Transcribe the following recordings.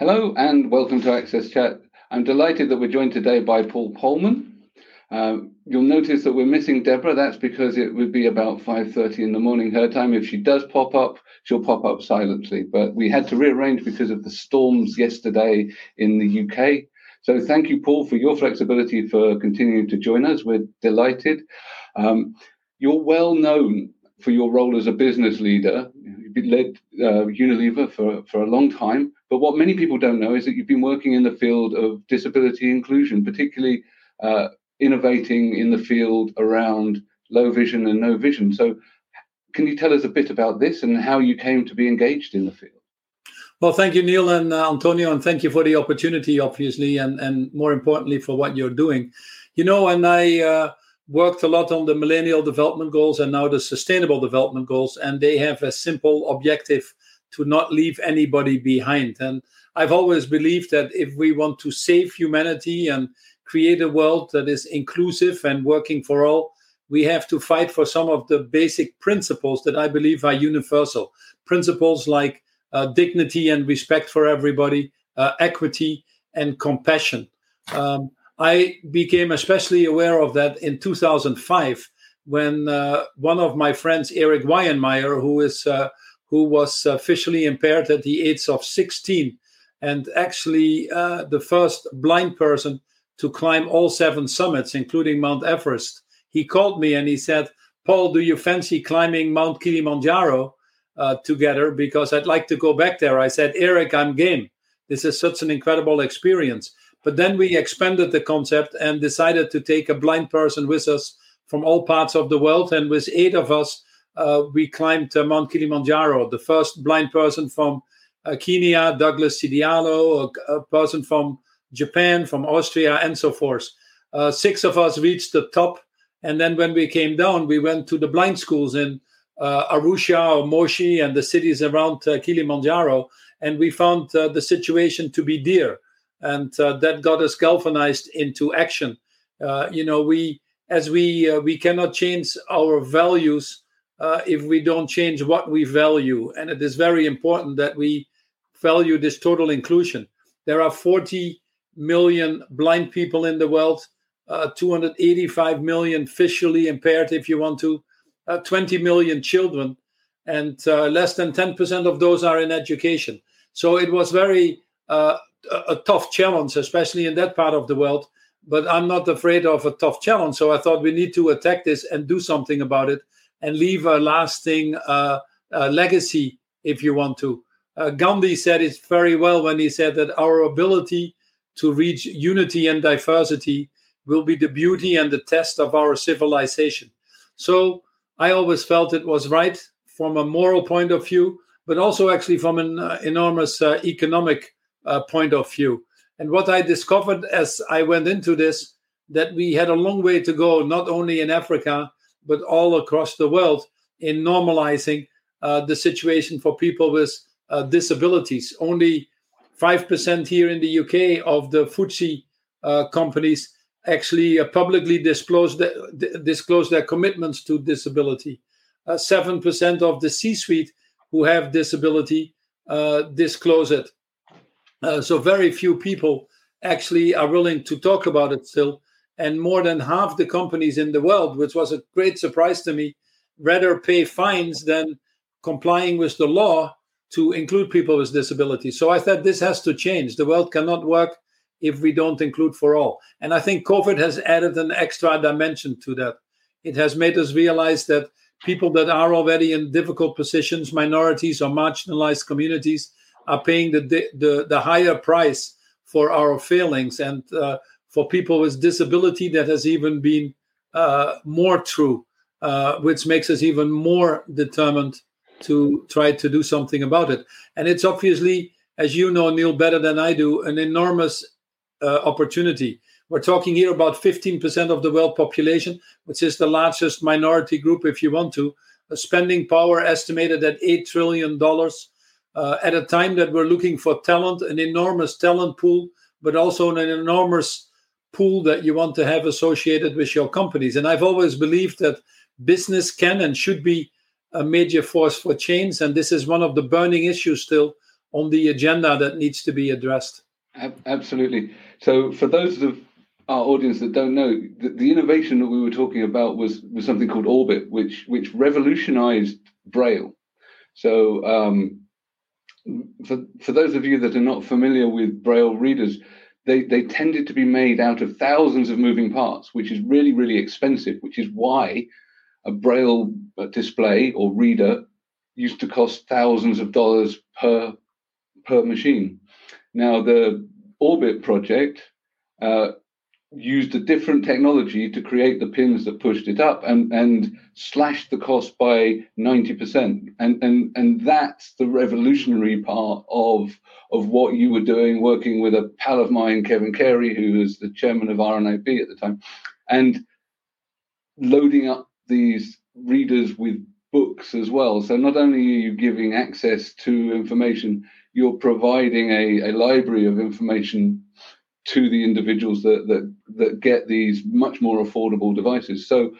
Hello and welcome to Access Chat. I'm delighted that we're joined today by Paul Polman. Um, you'll notice that we're missing Deborah. That's because it would be about 5.30 in the morning her time. If she does pop up, she'll pop up silently. But we had to rearrange because of the storms yesterday in the UK. So thank you, Paul, for your flexibility for continuing to join us. We're delighted. Um, you're well known for your role as a business leader. Led uh, Unilever for, for a long time. But what many people don't know is that you've been working in the field of disability inclusion, particularly uh, innovating in the field around low vision and no vision. So, can you tell us a bit about this and how you came to be engaged in the field? Well, thank you, Neil and uh, Antonio, and thank you for the opportunity, obviously, and, and more importantly, for what you're doing. You know, and I uh, worked a lot on the Millennium Development Goals and now the Sustainable Development Goals, and they have a simple objective to not leave anybody behind. And I've always believed that if we want to save humanity and create a world that is inclusive and working for all, we have to fight for some of the basic principles that I believe are universal. Principles like uh, dignity and respect for everybody, uh, equity and compassion. Um, I became especially aware of that in 2005 when uh, one of my friends, Eric Weihenmayer, who is uh, who was visually impaired at the age of 16, and actually uh, the first blind person to climb all seven summits, including Mount Everest. He called me and he said, "Paul, do you fancy climbing Mount Kilimanjaro uh, together? Because I'd like to go back there." I said, Eric, I'm game. This is such an incredible experience." But then we expanded the concept and decided to take a blind person with us from all parts of the world. And with eight of us, uh, we climbed uh, Mount Kilimanjaro. The first blind person from uh, Kenya, Douglas Sidialo, a, a, person from Japan, from Austria, and so forth. Uh, six of us reached the top. And then when we came down, we went to the blind schools in uh, Arusha or Moshi and the cities around uh, Kilimanjaro. And we found the situation to be dear and uh, that got us galvanized into action. Uh, you know, we as we uh, we cannot change our values uh, if we don't change what we value, and it is very important that we value this total inclusion. There are 40 million blind people in the world, uh, 285 million visually impaired, if you want to, uh, 20 million children, and less than 10% of those are in education. So it was very uh, a, tough challenge, especially in that part of the world. But I'm not afraid of a tough challenge. So I thought we need to attack this and do something about it and leave a lasting uh, uh, legacy, if you want to. Uh, Gandhi said it very well when he said that our ability to reach unity and diversity will be the beauty and the test of our civilization. So I always felt it was right from a moral point of view, but also actually from an uh, enormous uh, economic uh, point of view. And what I discovered as I went into this, that we had a long way to go, not only in Africa, but all across the world in normalizing uh, the situation for people with uh, disabilities. Only 5% here in the UK of the FTSE uh, companies actually uh, publicly disclose, the, disclose their commitments to disability. 7% uh, of the C suite who have disability disclose it. Uh, so very few people actually are willing to talk about it still. And more than half the companies in the world, which was a great surprise to me, rather pay fines than complying with the law to include people with disabilities. So I thought this has to change. The world cannot work if we don't include for all. And I think COVID has added an extra dimension to that. It has made us realize that people that are already in difficult positions, minorities or marginalized communities, are paying the the, the higher price for our failings and uh, for people with disability that has even been uh, more true uh, which makes us even more determined to try to do something about it. And it's obviously as you know neil better than i do an enormous uh, opportunity. We're talking here about 15% of the world population which is the largest minority group if you want to. A spending power estimated at 8 trillion dollars uh, at a time that we're looking for talent, an enormous talent pool, but also an enormous pool that you want to have associated with your companies. And I've always believed that business can and should be a major force for change. And this is one of the burning issues still on the agenda that needs to be addressed. Absolutely. So, for those of our audience that don't know, the, the, innovation that we were talking about was was something called Orbit, which which revolutionized Braille. So, um, for for those of you that are not familiar with Braille readers, they they tended to be made out of thousands of moving parts, which is really really expensive. Which is why a Braille display or reader used to cost thousands of dollars per per machine. Now the Orbit project uh, used a different technology to create the pins that pushed it up and and slashed the cost by 90% and and and that's the revolutionary part of of what you were doing working with a pal of mine Kevin Carey who was the chairman of RNIB at the time and loading up these readers with books as well. So not only are you giving access to information you're providing a, a library of information to the individuals that that that get these much more affordable devices. So,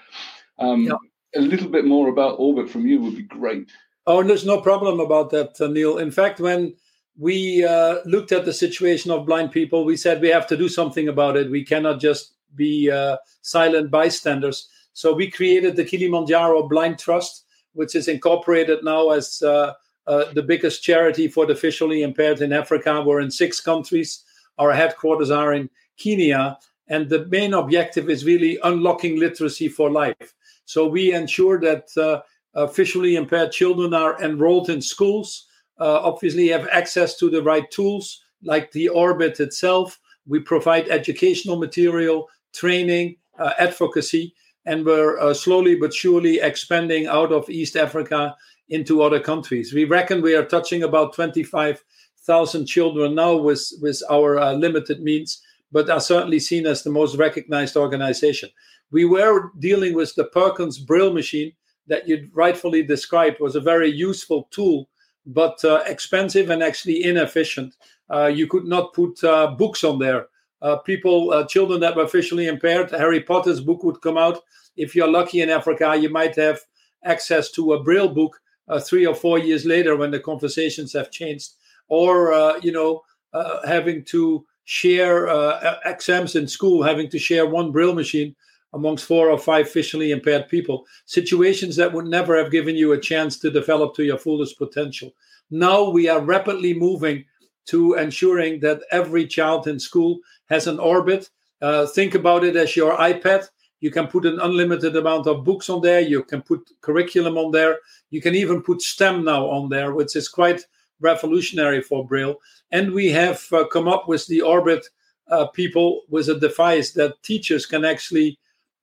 um, yeah. a little bit more about Orbit from you would be great. Oh, there's no problem about that, uh, Neil. In fact, when we uh, looked at the situation of blind people, we said we have to do something about it. We cannot just be uh, silent bystanders. So we created the Kilimanjaro Blind Trust, which is incorporated now as uh, uh, the biggest charity for the visually impaired in Africa. We're in six countries. Our headquarters are in Kenya, and the main objective is really unlocking literacy for life. So we ensure that uh, visually impaired children are enrolled in schools, uh, obviously have access to the right tools, like the Orbit itself. We provide educational material, training, uh, advocacy, and we're uh, slowly but surely expanding out of East Africa into other countries. We reckon we are touching about 25 thousand children now with with our uh, limited means, but are certainly seen as the most recognized organization. We were dealing with the Perkins Braille machine that you rightfully described was a very useful tool, but uh, expensive and actually inefficient. Uh, you could not put uh, books on there. Uh, people, uh, children that were visually impaired, Harry Potter's book would come out. If you're lucky in Africa, you might have access to a Braille book three or four years later when the conversations have changed or uh, you know uh, having to share uh, exams in school, having to share one braille machine amongst four or five visually impaired people. Situations that would never have given you a chance to develop to your fullest potential. Now we are rapidly moving to ensuring that every child in school has an orbit. Uh, think about it as your iPad. You can put an unlimited amount of books on there. You can put curriculum on there. You can even put STEM now on there, which is quite revolutionary for Braille. And we have uh, come up with the Orbit uh, people with a device that teachers can actually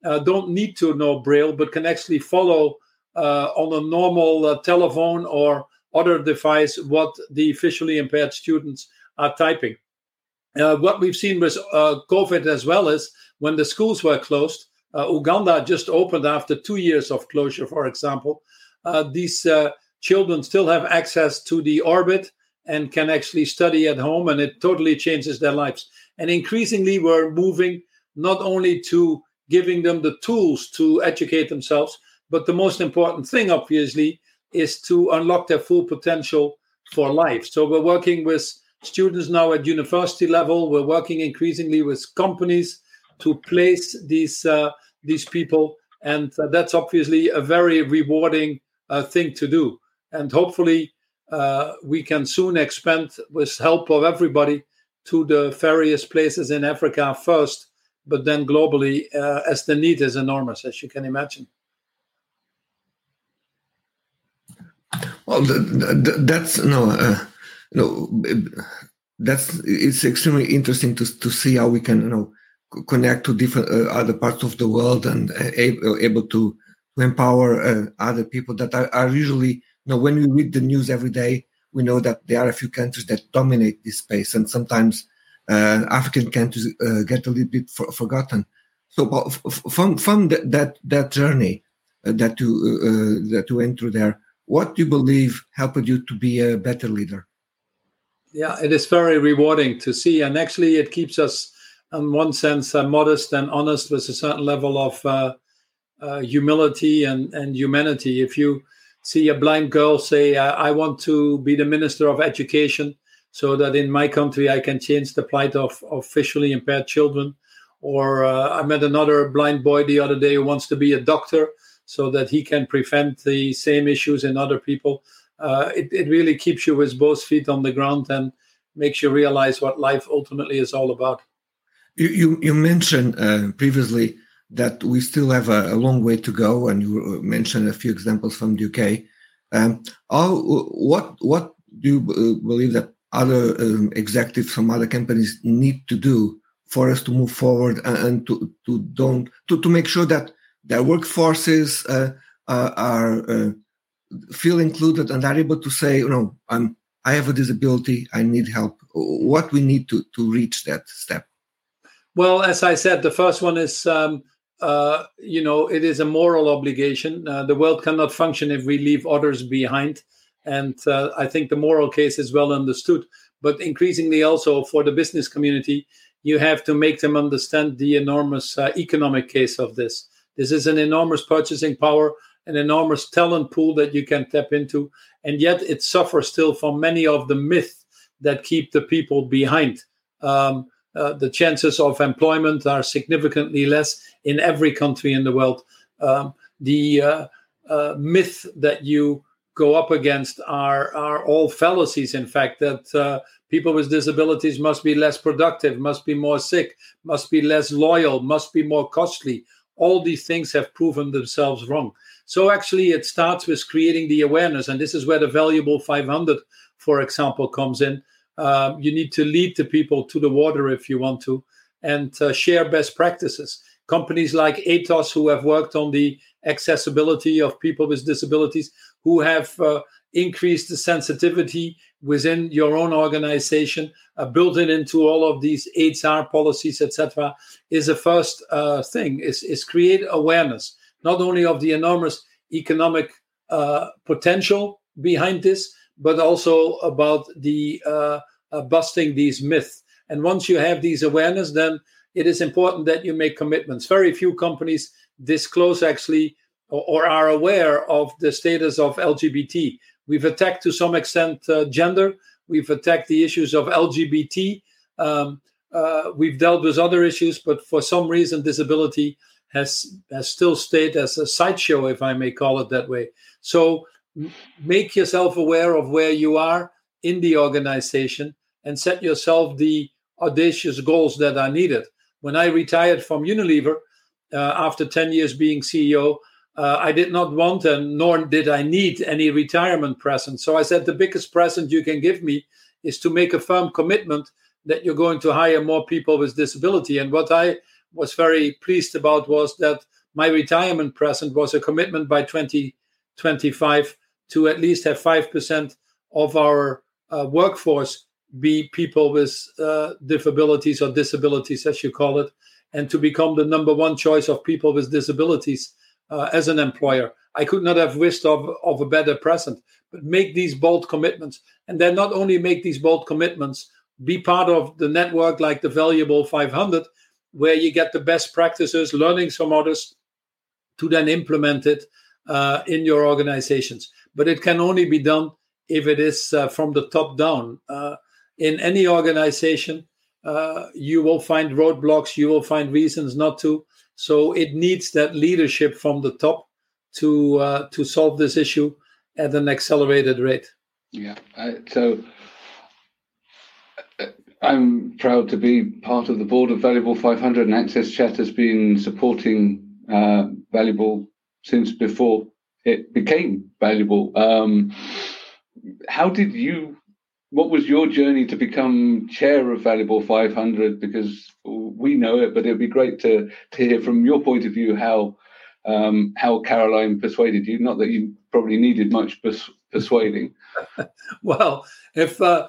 uh, don't need to know Braille, but can actually follow uh, on a normal uh, telephone or other device what the visually impaired students are typing. Uh, what we've seen with COVID as well is when the schools were closed, Uganda just opened after two years of closure, for example. these children still have access to the orbit and can actually study at home, and it totally changes their lives. And increasingly, we're moving not only to giving them the tools to educate themselves, but the most important thing, obviously, is to unlock their full potential for life. So we're working with students now at university level. We're working increasingly with companies to place these uh, these people, and uh, that's obviously a very rewarding uh, thing to do and hopefully uh, we can soon expand with help of everybody to the various places in Africa first, but then globally uh, as the need is enormous, as you can imagine. Well, that's no, uh, no, that's it's extremely interesting to to see how we can you know connect to different uh, other parts of the world and uh, able, able to to empower uh, other people that are, are usually know, when we read the news every day, we know that there are a few countries that dominate this space, and sometimes uh, African countries uh, get a little bit for, forgotten. So, from from that that, that journey uh, that you uh, uh, that you went through there, what do you believe helped you to be a better leader? Yeah, it is very rewarding to see, and actually, it keeps us, in one sense, uh, modest and honest with a certain level of humility and and humanity. If you see a blind girl say, I want to be the Minister of Education so that in my country I can change the plight of, of visually impaired children. Or uh, I met another blind boy the other day who wants to be a doctor so that he can prevent the same issues in other people. Uh, it, it really keeps you with both feet on the ground and makes you realize what life ultimately is all about. You, you, you mentioned uh, previously that we still have a, a, long way to go, and you uh, mentioned a few examples from the UK. Um, how, what what do you uh, believe that other um, executives from other companies need to do for us to move forward and, and to to don't to, to make sure that their workforces uh, uh, are uh, feel included and are able to say, you know, I'm I have a disability, I need help. What we need to to reach that step. Well, as I said, the first one is um, uh, you know, it is a moral obligation. Uh, the world cannot function if we leave others behind. And uh, I think the moral case is well understood. But increasingly, also for the business community, you have to make them understand the enormous uh, economic case of this. This is an enormous purchasing power, an enormous talent pool that you can tap into. And yet, it suffers still from many of the myths that keep the people behind. Um, uh, the chances of employment are significantly less in every country in the world. Um, the uh, uh, myth that you go up against are are all fallacies. In fact, that uh, people with disabilities must be less productive, must be more sick, must be less loyal, must be more costly. All these things have proven themselves wrong. So actually, it starts with creating the awareness, and this is where the valuable 500, for example, comes in. Um, you need to lead the people to the water if you want to and uh, share best practices. Companies like Atos, who have worked on the accessibility of people with disabilities, who have uh, increased the sensitivity within your own organization, uh, built it into all of these HR policies, etc., is the first uh, thing. Is is create awareness not only of the enormous economic uh, potential behind this, but also about the uh, uh, busting these myths. And once you have these awareness, then it is important that you make commitments. Very few companies disclose actually or, or are aware of the status of LGBT. We've attacked to some extent uh, gender. We've attacked the issues of LGBT. Um, uh, we've dealt with other issues, but for some reason, disability has has still stayed as a sideshow, if I may call it that way. So make yourself aware of where you are in the organization and set yourself the audacious goals that are needed. When I retired from Unilever uh, after 10 years being CEO, uh, I did not want and nor did I need any retirement present. So I said the biggest present you can give me is to make a firm commitment that you're going to hire more people with disability. And what I was very pleased about was that my retirement present was a commitment by 2025 to at least have 5% of our uh, workforce be people with uh, disabilities or disabilities, as you call it, and to become the number one choice of people with disabilities uh, as an employer. I could not have wished of, of a better present, but make these bold commitments. And then not only make these bold commitments, be part of the network like the Valuable 500, where you get the best practices, learnings from others to then implement it uh, in your organizations but it can only be done if it is uh, from the top down. Uh, in any organization, uh, you will find roadblocks, you will find reasons not to. So it needs that leadership from the top to uh, to solve this issue at an accelerated rate. Yeah. so uh, I'm proud to be part of the board of Valuable 500, and Access Chat has been supporting uh, Valuable since before it became valuable. Um, how did you? What was your journey to become chair of Valuable 500? Because we know it, but it'd be great to to hear from your point of view how um, how Caroline persuaded you. Not that you probably needed much pers- persuading. well, if uh,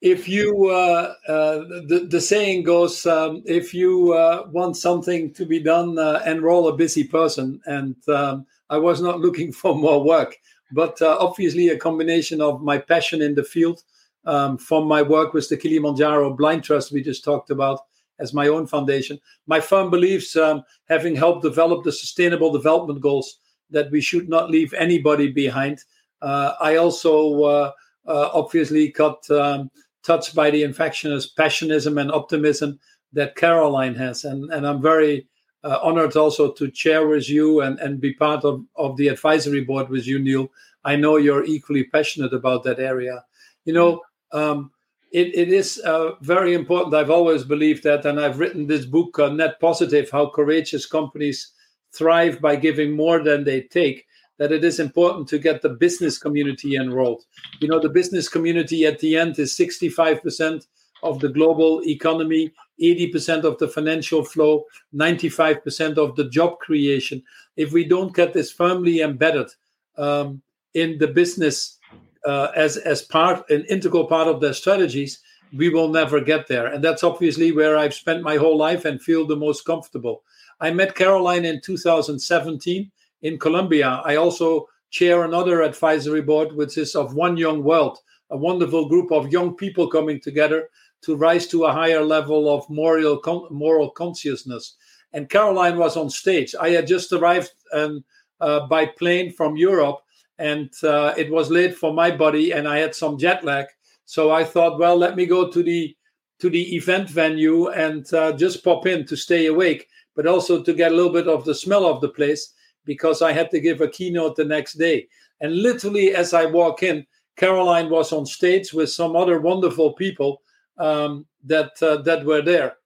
if you uh, uh, the, the saying goes um, if you uh, want something to be done uh, enroll a busy person and um, i was not looking for more work but uh, obviously a combination of my passion in the field um, from my work with the kilimanjaro blind trust we just talked about as my own foundation my firm believes um, having helped develop the sustainable development goals that we should not leave anybody behind. Uh, I also obviously got um, touched by the infectious passionism and optimism that Caroline has, and and I'm very uh, honored also to chair with you and, and be part of, of the advisory board with you, Neil. I know you're equally passionate about that area. You know, um, it, it is uh, very important. I've always believed that, and I've written this book, uh, Net Positive How Courageous Companies Thrive by Giving More Than They Take. That it is important to get the business community enrolled. You know, the business community at the end is 65% of the global economy, 80% of the financial flow, 95% of the job creation. If we don't get this firmly embedded um, in the business uh, as as part an integral part of their strategies, we will never get there. And that's obviously where I've spent my whole life and feel the most comfortable. I met Caroline in 2017 in Colombia. I also chair another advisory board, which is of One Young World, a wonderful group of young people coming together to rise to a higher level of moral moral consciousness. And Caroline was on stage. I had just arrived um, uh, by plane from Europe, and uh, it was late for my body, and I had some jet lag. So I thought, well, let me go to the to the event venue and uh, just pop in to stay awake, but also to get a little bit of the smell of the place because I had to give a keynote the next day. And literally, as I walk in, Caroline was on stage with some other wonderful people um, that uh, that were there,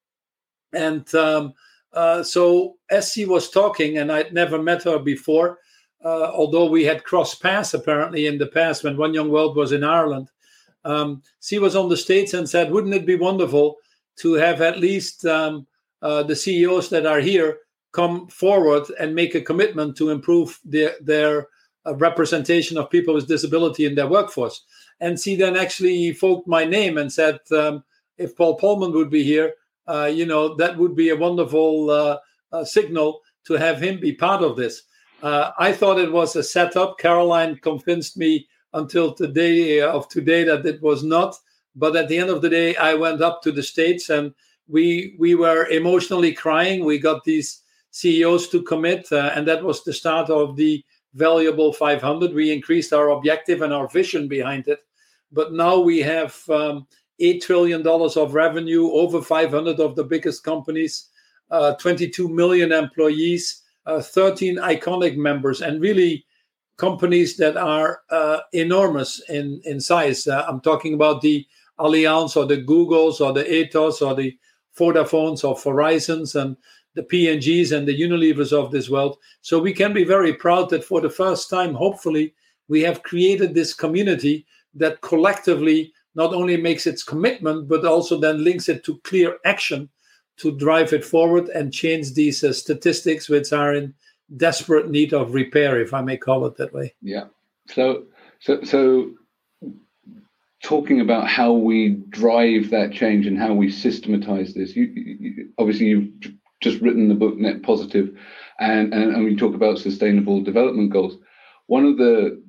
and um, uh, so as she was talking, and I'd never met her before, uh, although we had crossed paths apparently in the past when One Young World was in Ireland. Um, she was on the stage and said, Wouldn't it be wonderful to have at least um, uh, the CEOs that are here come forward and make a commitment to improve their, their uh, representation of people with disability in their workforce? And she then actually evoked my name and said, um, If Paul Polman would be here, uh, you know, that would be a wonderful uh, uh, signal to have him be part of this. Uh, I thought it was a setup. Caroline convinced me until today uh, of today that it was not. But at the end of the day, I went up to the states and we we were emotionally crying. We got these CEOs to commit, uh, and that was the start of the valuable 500. We increased our objective and our vision behind it. But now we have um, eight trillion dollars of revenue, over 500 of the biggest companies, uh, 22 million employees uh, 13 iconic members and really companies that are uh, enormous in, in size. Uh, I'm talking about the Allianz or the Googles or the Atos or the Vodafones or Verizons and the P&Gs and the Unilevers of this world. So we can be very proud that for the first time, hopefully, we have created this community that collectively not only makes its commitment, but also then links it to clear action to drive it forward and change these uh, statistics, which are in desperate need of repair, if I may call it that way. Yeah. So, so, so, talking about how we drive that change and how we systematize this. You, you, obviously, you've just written the book Net Positive, and, and and we talk about sustainable development goals. One of the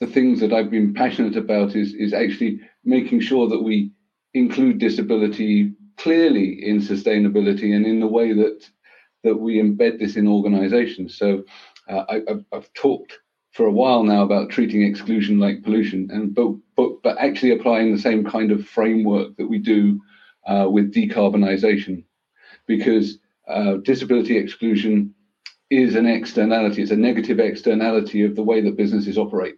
the things that I've been passionate about is is actually making sure that we include disability clearly in sustainability and in the way that that we embed this in organizations. So uh, I, have talked for a while now about treating exclusion like pollution, and but but but actually applying the same kind of framework that we do uh, with decarbonisation, because uh, disability exclusion is an externality. It's a negative externality of the way that businesses operate,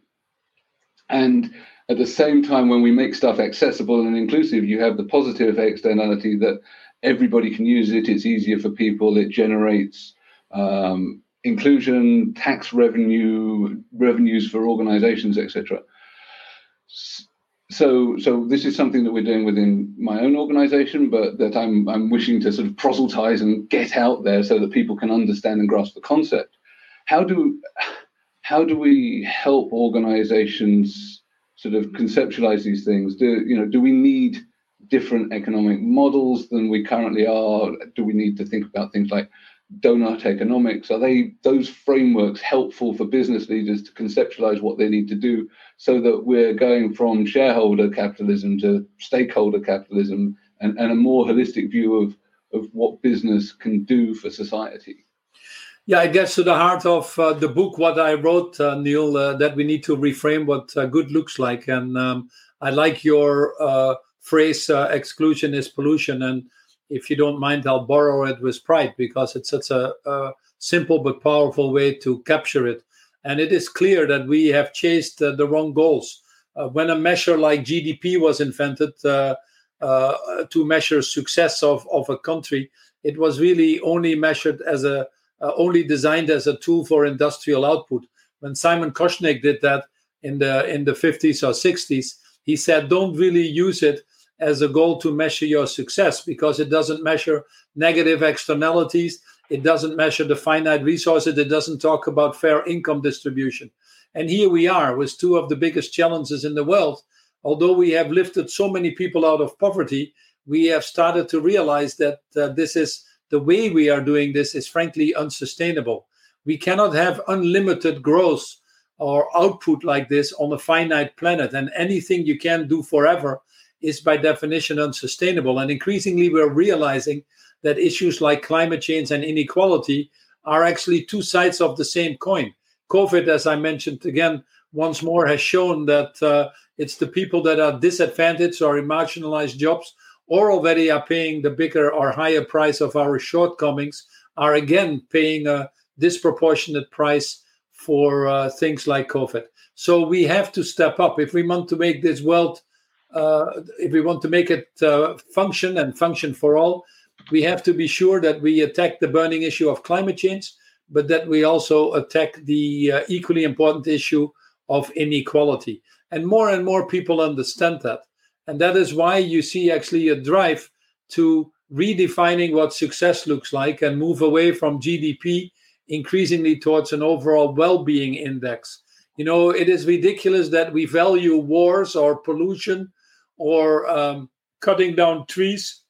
and at the same time, when we make stuff accessible and inclusive, you have the positive externality that everybody can use it. It's easier for people. It generates um, inclusion, tax revenue, revenues for organizations, etc. So, so this is something that we're doing within my own organization, but that I'm I'm wishing to sort of proselytize and get out there so that people can understand and grasp the concept. How do how do we help organizations sort of conceptualize these things? Do you know? Do we need different economic models than we currently are? Do we need to think about things like donut economics? Are they those frameworks helpful for business leaders to conceptualize what they need to do so that we're going from shareholder capitalism to stakeholder capitalism and, and a more holistic view of, of what business can do for society? Yeah, it gets to the heart of uh, the book, what I wrote, uh, Neil, uh, that we need to reframe what uh, good looks like. And um, I like your uh, phrase, uh, exclusion is pollution. And if you don't mind, I'll borrow it with pride because it's such a, a simple but powerful way to capture it. And it is clear that we have chased uh, the wrong goals. Uh, when a measure like GDP was invented uh, to measure success of, of a country, it was really only measured as a uh, only designed as a tool for industrial output. When Simon Kuznets did that in the in the 50s or 60s, he said, "Don't really use it as a goal to measure your success because it doesn't measure negative externalities. It doesn't measure the finite resources. It doesn't talk about fair income distribution." And here we are with two of the biggest challenges in the world. Although we have lifted so many people out of poverty, we have started to realize that uh, this is the way we are doing this is frankly unsustainable. We cannot have unlimited growth or output like this on a finite planet, and anything you can do forever is by definition unsustainable. And increasingly, we're realizing that issues like climate change and inequality are actually two sides of the same coin. COVID, as I mentioned again once more, has shown that uh, it's the people that are disadvantaged or in marginalized jobs or already are paying the bigger or higher price of our shortcomings are again paying a disproportionate price for uh, things like COVID. So we have to step up if we want to make this world, if we want to make it uh, function and function for all. We have to be sure that we attack the burning issue of climate change, but that we also attack the uh, equally important issue of inequality. And more and more people understand that. And that is why you see actually a drive to redefining what success looks like and move away from GDP increasingly towards an overall well being index. You know, it is ridiculous that we value wars or pollution or um, cutting down trees,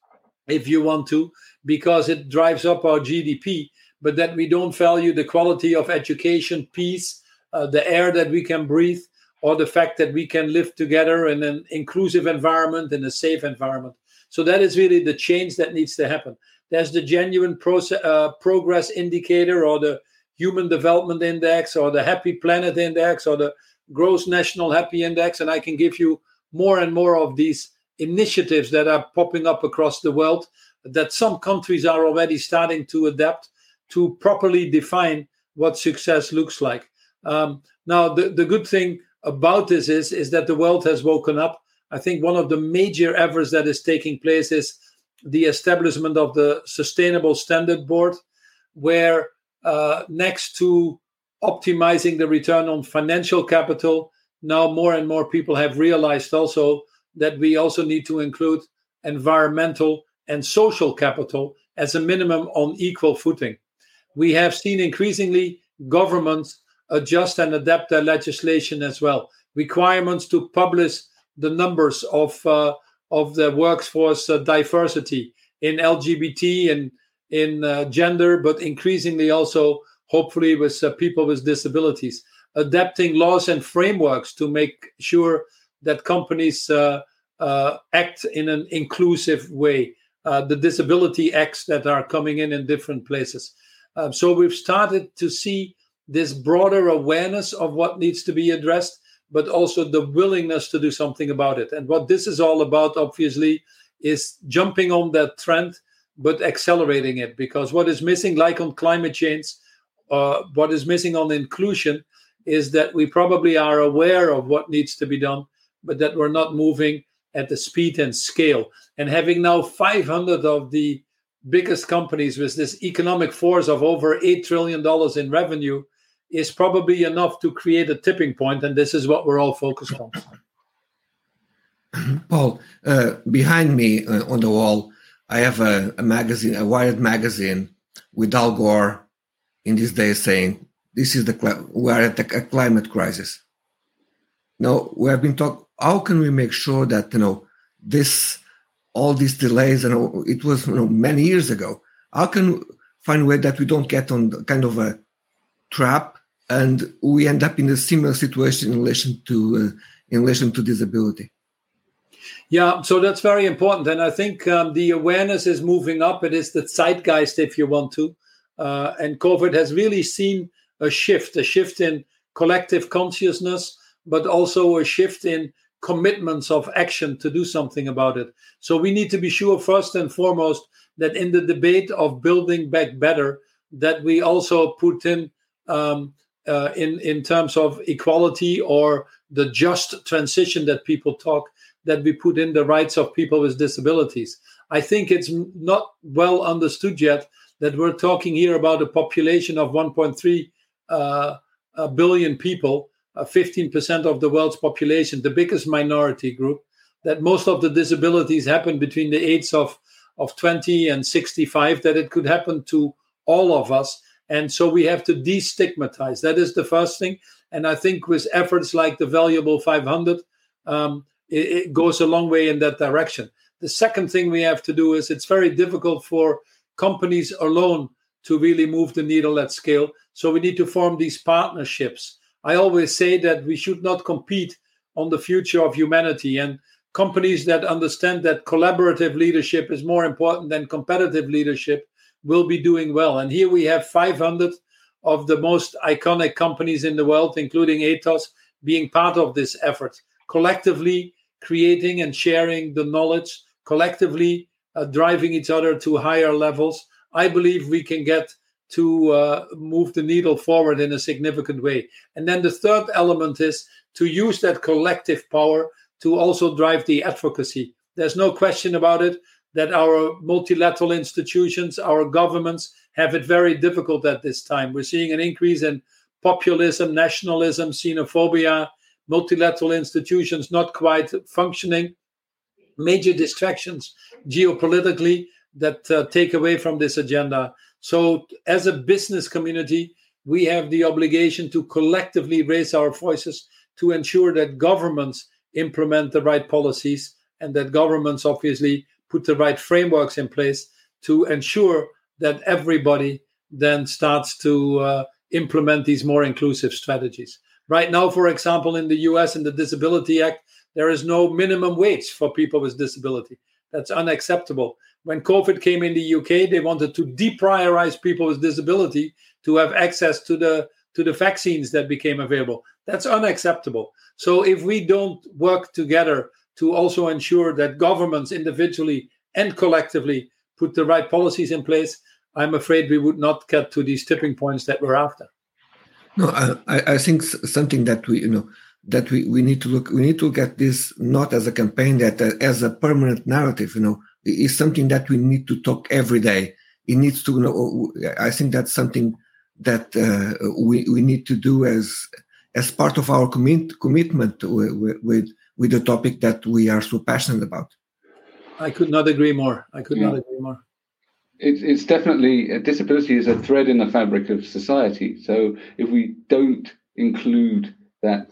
if you want to, because it drives up our GDP, but that we don't value the quality of education, peace, uh, the air that we can breathe, or the fact that we can live together in an inclusive environment, in a safe environment. So that is really the change that needs to happen. There's the genuine uh, progress indicator, or the human development index, or the happy planet index, or the gross national happy index, and I can give you more and more of these initiatives that are popping up across the world that some countries are already starting to adapt to properly define what success looks like. Um, now, the, the good thing about this is is that the world has woken up. I think one of the major efforts that is taking place is the establishment of the Sustainable Standard Board, where uh, next to optimizing the return on financial capital, now more and more people have realized also that we also need to include environmental and social capital as a minimum on equal footing. We have seen increasingly governments adjust and adapt their legislation as well. Requirements to publish the numbers of uh, of the workforce uh, diversity in LGBT and in uh, gender, but increasingly also, hopefully, with uh, people with disabilities. Adapting laws and frameworks to make sure that companies uh, uh, act in an inclusive way. the disability acts that are coming in in different places. so we've started to see this broader awareness of what needs to be addressed, but also the willingness to do something about it. And what this is all about, obviously, is jumping on that trend, but accelerating it. Because what is missing, like on climate change, uh, what is missing on inclusion is that we probably are aware of what needs to be done, but that we're not moving at the speed and scale. And having now 500 of the biggest companies with this economic force of over $8 trillion in revenue is probably enough to create a tipping point, and this is what we're all focused on. Paul, uh, behind me uh, on the wall, I have a, a, magazine, a Wired magazine, with Al Gore in these days saying, "This is the we are at a climate crisis." Now we have been talking. How can we make sure that you know this, all these delays, and it was you know, many years ago. How can find a way that we don't get on kind of a trap and we end up in a similar situation in relation to uh, in relation to disability yeah so that's very important and i think um, the awareness is moving up it is the zeitgeist if you want to Uh, and COVID has really seen a shift, a shift in collective consciousness, but also a shift in commitments of action to do something about it. So we need to be sure, first and foremost, that in the debate of building back better, that we also put in um, uh, in in terms of equality or the just transition that people talk, that we put in the rights of people with disabilities. I think it's not well understood yet that we're talking here about a population of 1.3 uh, billion people, uh, 15% of the world's population, the biggest minority group, that most of the disabilities happen between the ages of, of 20 and 65, that it could happen to all of us. And so we have to destigmatize. That is the first thing. And I think with efforts like the Valuable 500, um, it, it goes a long way in that direction. The second thing we have to do is it's very difficult for companies alone to really move the needle at scale. So we need to form these partnerships. I always say that we should not compete on the future of humanity. And companies that understand that collaborative leadership is more important than competitive leadership will be doing well. And here we have 500 of the most iconic companies in the world, including Atos, being part of this effort, collectively creating and sharing the knowledge, collectively uh, driving each other to higher levels. I believe we can get to uh, move the needle forward in a significant way. And then the third element is to use that collective power to also drive the advocacy. There's no question about it that our multilateral institutions, our governments have it very difficult at this time. We're seeing an increase in populism, nationalism, xenophobia, multilateral institutions not quite functioning, major distractions geopolitically that uh, take away from this agenda. So, as a business community, we have the obligation to collectively raise our voices to ensure that governments implement the right policies and that governments obviously put the right frameworks in place to ensure that everybody then starts to uh, implement these more inclusive strategies. Right now, for example, in the US, in the Disability Act, there is no minimum wage for people with disability. That's unacceptable. When COVID came in the UK, they wanted to deprioritize people with disability to have access to the to the vaccines that became available. That's unacceptable. So if we don't work together to also ensure that governments individually and collectively put the right policies in place, I'm afraid we would not get to these tipping points that we're after. No, I, I think something that we, you know, that we, we need to look, we need to look at this not as a campaign, that uh, as a permanent narrative, you know, is something that we need to talk every day. It needs to, you know, I think that's something that uh, we, we need to do as, as part of our commit, commitment with, with, with the topic that we are so passionate about. I could not agree more. I could yeah. not agree more. It's, it's definitely a disability is a thread in the fabric of society. So if we don't include that,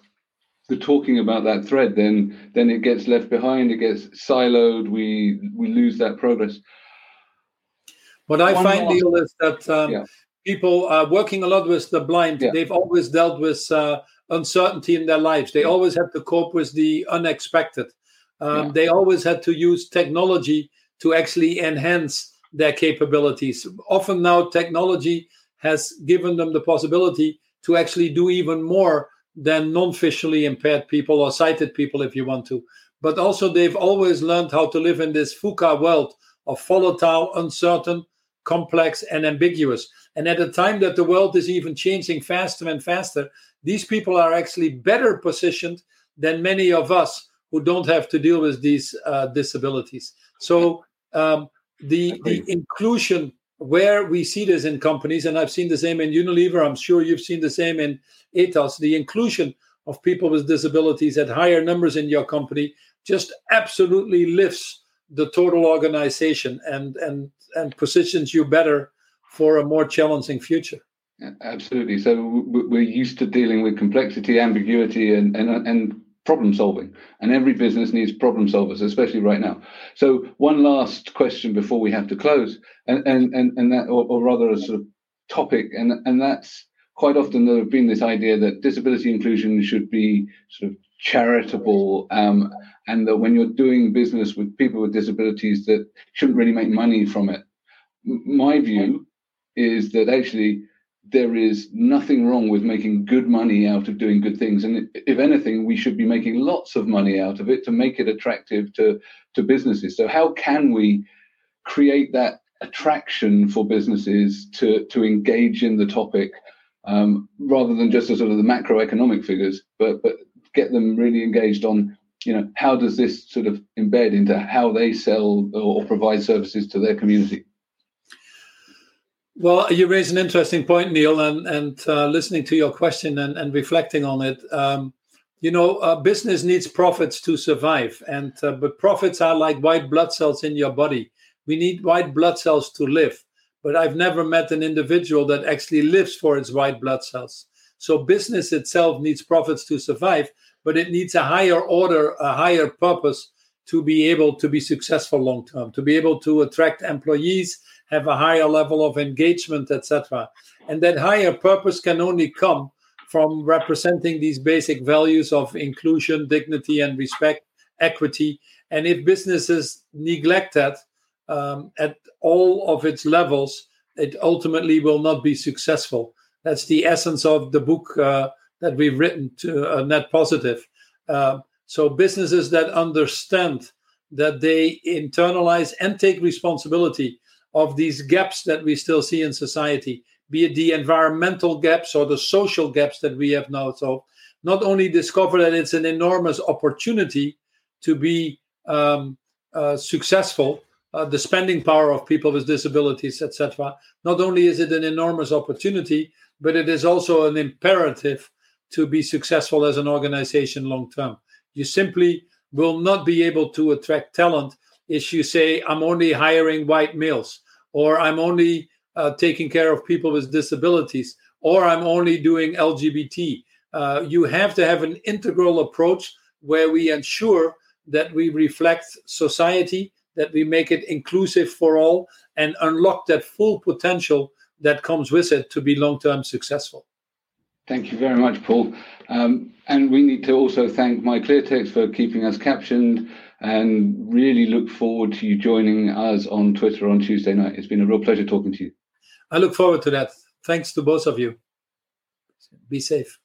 the talking about that thread, then then it gets left behind. It gets siloed. We we lose that progress. What I One find, Neil, is that um, yeah. people are working a lot with the blind. Yeah. They've always dealt with uh, uncertainty in their lives. They always had to cope with the unexpected. Um, yeah. They always had to use technology to actually enhance their capabilities. Often now, technology has given them the possibility to actually do even more than non visually impaired people or sighted people, if you want to. But also, they've always learned how to live in this VUCA world of volatile, uncertain, complex, and ambiguous. And at a time that the world is even changing faster and faster, these people are actually better positioned than many of us who don't have to deal with these uh, disabilities. So, um, the the inclusion where we see this in companies, and I've seen the same in Unilever. I'm sure you've seen the same in Atos. The inclusion of people with disabilities at higher numbers in your company just absolutely lifts the total organization and and and positions you better for a more challenging future. Absolutely. So we're used to dealing with complexity, ambiguity, and and and problem solving and every business needs problem solvers especially right now. So one last question before we have to close and and and, and that or, or rather a sort of topic and and that's quite often there have been this idea that disability inclusion should be sort of charitable um, and that when you're doing business with people with disabilities that shouldn't really make money from it. My view is that actually there is nothing wrong with making good money out of doing good things. And if anything, we should be making lots of money out of it to make it attractive to, to businesses. So, how can we create that attraction for businesses to, to engage in the topic um, rather than just a sort of the macroeconomic figures, but, but get them really engaged on you know how does this sort of embed into how they sell or provide services to their community well, you raise an interesting point, Neil, and and uh, listening to your question and, and reflecting on it. Um, you know, uh, business needs profits to survive, and uh, but profits are like white blood cells in your body. We need white blood cells to live, but I've never met an individual that actually lives for its white blood cells. So business itself needs profits to survive, but it needs a higher order, a higher purpose to be able to be successful long term, to be able to attract employees have a higher level of engagement, etc. And that higher purpose can only come from representing these basic values of inclusion, dignity, and respect, equity. And if businesses neglect that um, at all of its levels, it ultimately will not be successful. That's the essence of the book uh, that we've written to uh, Net Positive. Uh, so businesses that understand that they internalize and take responsibility of these gaps that we still see in society, be it the environmental gaps or the social gaps that we have now So, not only discover that it's an enormous opportunity to be um, uh, successful, uh, the spending power of people with disabilities, etc. Not only is it an enormous opportunity, but it is also an imperative to be successful as an organization long term. You simply will not be able to attract talent if you say, I'm only hiring white males or I'm only uh, taking care of people with disabilities, or I'm only doing LGBT. Uh, you have to have an integral approach where we ensure that we reflect society, that we make it inclusive for all, and unlock that full potential that comes with it to be long term successful. Thank you very much, Paul. Um, and we need to also thank MyClearText for keeping us captioned and really look forward to you joining us on Twitter on Tuesday night. It's been a real pleasure talking to you. I look forward to that. Thanks to both of you. Be safe.